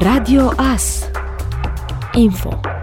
Radio AS Info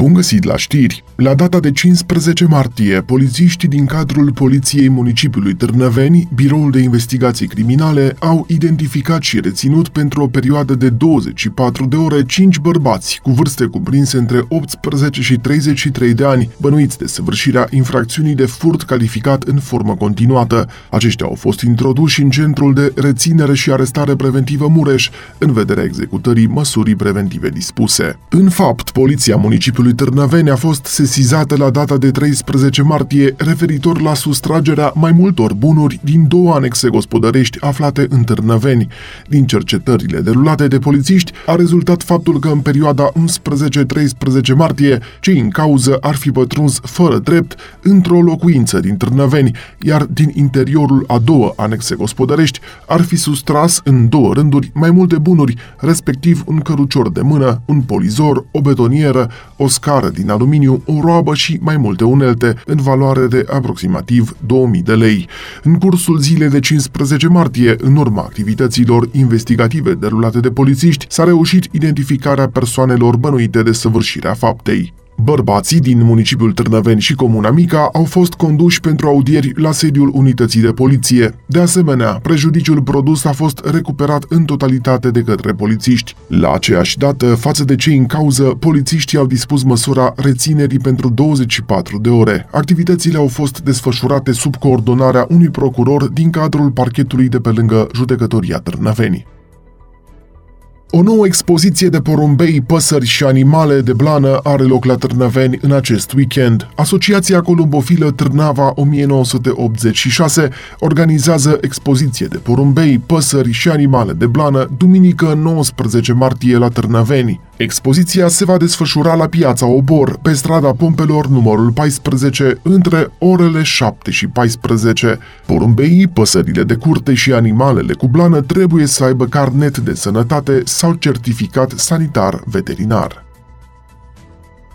Bun găsit la știri! La data de 15 martie, polițiștii din cadrul Poliției Municipiului Târnăveni, Biroul de Investigații Criminale, au identificat și reținut pentru o perioadă de 24 de ore 5 bărbați cu vârste cuprinse între 18 și 33 de ani, bănuiți de săvârșirea infracțiunii de furt calificat în formă continuată. Aceștia au fost introduși în centrul de reținere și arestare preventivă Mureș, în vederea executării măsurii preventive dispuse. În fapt, Poliția Municipiului municipiului Târnăveni a fost sesizată la data de 13 martie referitor la sustragerea mai multor bunuri din două anexe gospodărești aflate în Târnăveni. Din cercetările derulate de polițiști a rezultat faptul că în perioada 11-13 martie cei în cauză ar fi pătruns fără drept într-o locuință din Târnăveni, iar din interiorul a două anexe gospodărești ar fi sustras în două rânduri mai multe bunuri, respectiv un cărucior de mână, un polizor, o betonieră, o scară din aluminiu, o roabă și mai multe unelte, în valoare de aproximativ 2000 de lei. În cursul zilei de 15 martie, în urma activităților investigative derulate de polițiști, s-a reușit identificarea persoanelor bănuite de săvârșirea faptei. Bărbații din municipiul Târnăveni și Comuna Mica au fost conduși pentru audieri la sediul unității de poliție. De asemenea, prejudiciul produs a fost recuperat în totalitate de către polițiști. La aceeași dată, față de cei în cauză, polițiștii au dispus măsura reținerii pentru 24 de ore. Activitățile au fost desfășurate sub coordonarea unui procuror din cadrul parchetului de pe lângă judecătoria Târnăveni. O nouă expoziție de porumbei, păsări și animale de blană are loc la Târnăveni în acest weekend. Asociația Columbofilă Târnava 1986 organizează expoziție de porumbei, păsări și animale de blană duminică 19 martie la Târnăveni. Expoziția se va desfășura la piața Obor, pe strada Pompelor numărul 14, între orele 7 și 14. Porumbeii, păsările de curte și animalele cu blană trebuie să aibă carnet de sănătate sau certificat sanitar veterinar.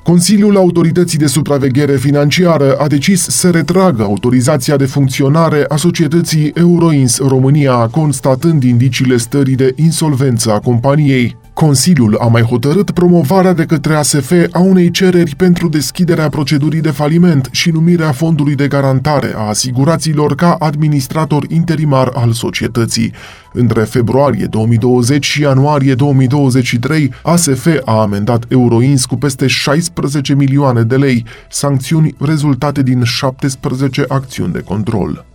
Consiliul Autorității de Supraveghere Financiară a decis să retragă autorizația de funcționare a societății Euroins România, constatând indiciile stării de insolvență a companiei. Consiliul a mai hotărât promovarea de către ASF a unei cereri pentru deschiderea procedurii de faliment și numirea fondului de garantare a asiguraților ca administrator interimar al societății. Între februarie 2020 și ianuarie 2023, ASF a amendat Euroins cu peste 16 milioane de lei, sancțiuni rezultate din 17 acțiuni de control.